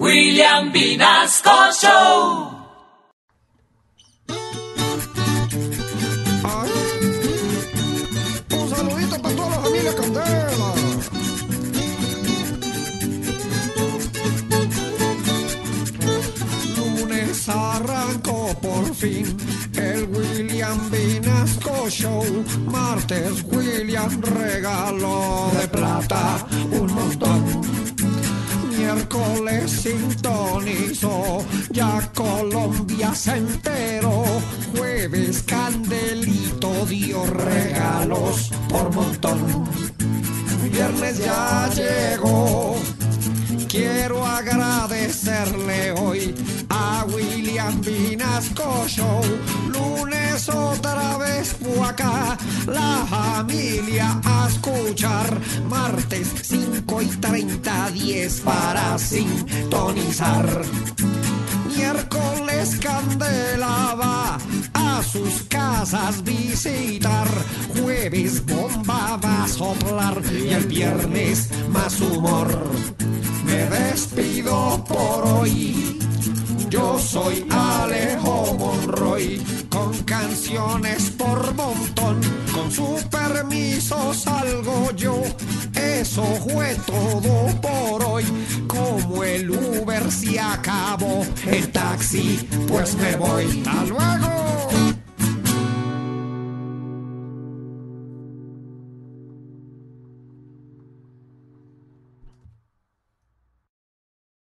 William Vinasco Show. Un saludito para toda la familia Candela. Lunes arrancó por fin el William Vinasco Show. Martes William regaló de plata Miércoles sintonizó, ya Colombia se enteró. Jueves Candelito dio regalos por montón. Viernes ya llegó. Quiero agradecerle hoy a William Vinasco Show. Lunes otra vez fue la familia escuchar. Martes 5 y 30, 10 para sintonizar. Miércoles Candela va a sus casas visitar. Jueves bomba va a soplar y el viernes más humor. Me despido por hoy. Yo soy Alejo Monroy, con canciones por montón. Con su permiso salgo yo. Eso fue todo por hoy. Como el Uber se acabó, el taxi, pues me voy. ¡Hasta luego!